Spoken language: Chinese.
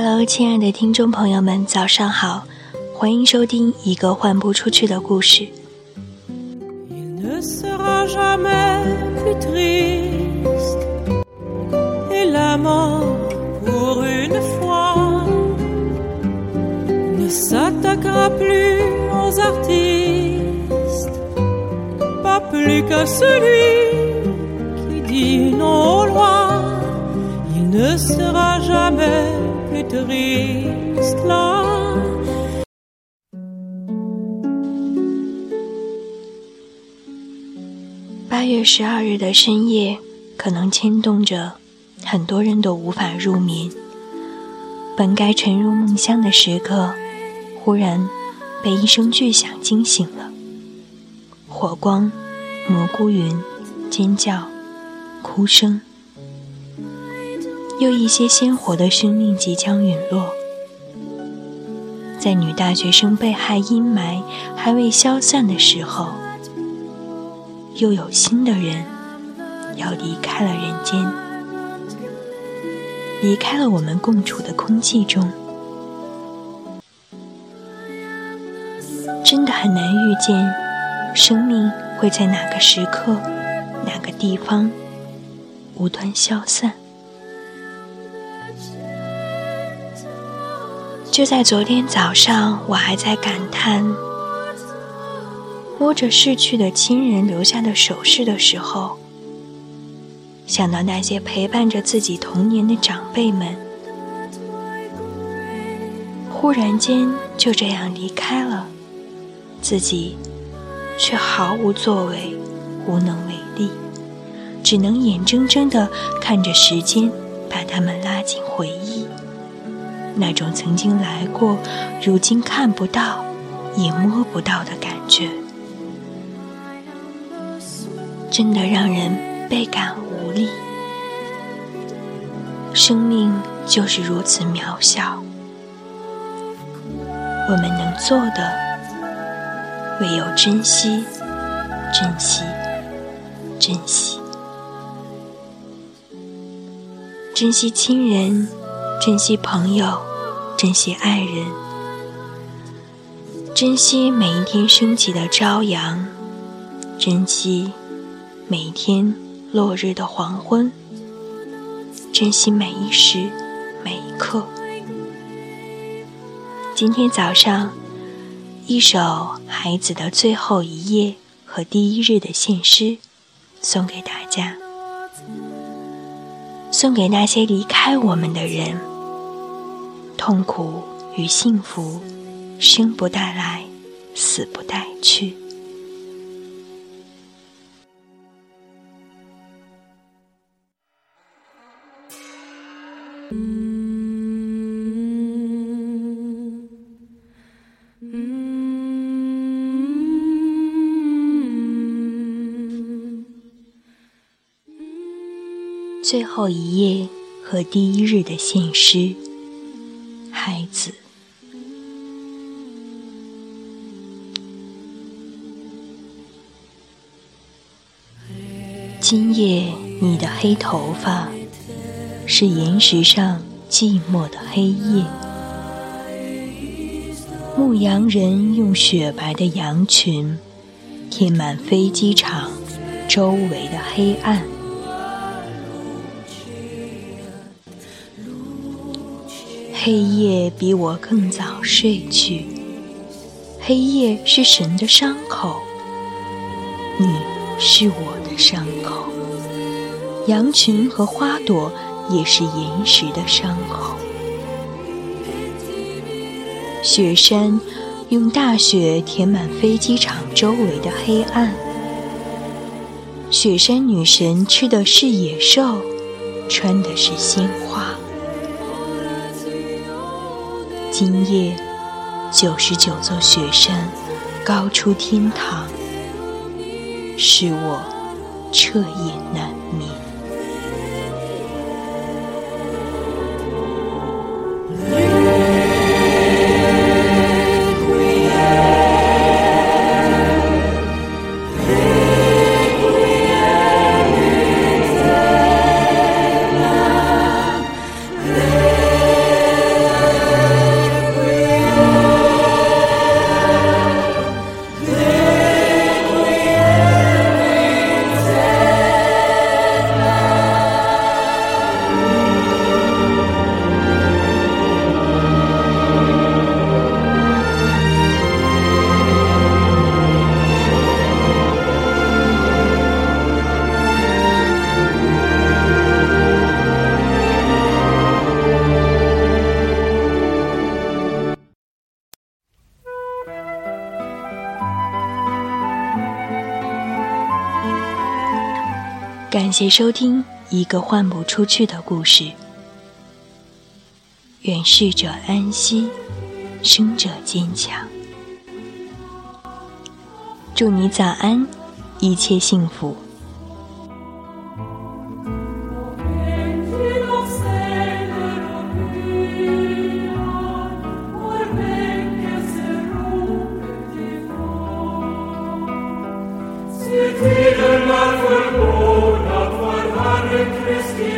Hello，亲爱的听众朋友们，早上好，欢迎收听一个换不出去的故事。the race line 月12日的深夜可能牵动着很多人都无法入眠，本该沉入梦乡的时刻，忽然被一声巨响惊醒了，火光、蘑菇云、尖叫、哭声。又一些鲜活的生命即将陨落。在女大学生被害阴霾还未消散的时候。又有新的人要离开了人间，离开了我们共处的空气中，真的很难预见生命会在哪个时刻、哪个地方无端消散。就在昨天早上，我还在感叹。摸着逝去的亲人留下的首饰的时候，想到那些陪伴着自己童年的长辈们，忽然间就这样离开了，自己却毫无作为，无能为力，只能眼睁睁地看着时间把他们拉进回忆，那种曾经来过，如今看不到，也摸不到的感觉。真的让人倍感无力。生命就是如此渺小，我们能做的唯有珍惜、珍惜、珍惜，珍惜亲人，珍惜朋友，珍惜爱人，珍惜每一天升起的朝阳，珍惜。每一天落日的黄昏，珍惜每一时每一刻。今天早上，一首孩子的最后一夜和第一日的献诗，送给大家，送给那些离开我们的人。痛苦与幸福，生不带来，死不带去。最后一页和第一日的献诗，孩子。今夜你的黑头发，是岩石上寂寞的黑夜。牧羊人用雪白的羊群，填满飞机场周围的黑暗。黑夜比我更早睡去，黑夜是神的伤口，你是我的伤口，羊群和花朵也是岩石的伤口。雪山用大雪填满飞机场周围的黑暗，雪山女神吃的是野兽，穿的是鲜花。今夜，九十九座雪山高出天堂，使我彻夜难眠。感谢收听一个换不出去的故事。愿逝者安息，生者坚强。祝你早安，一切幸福。Christi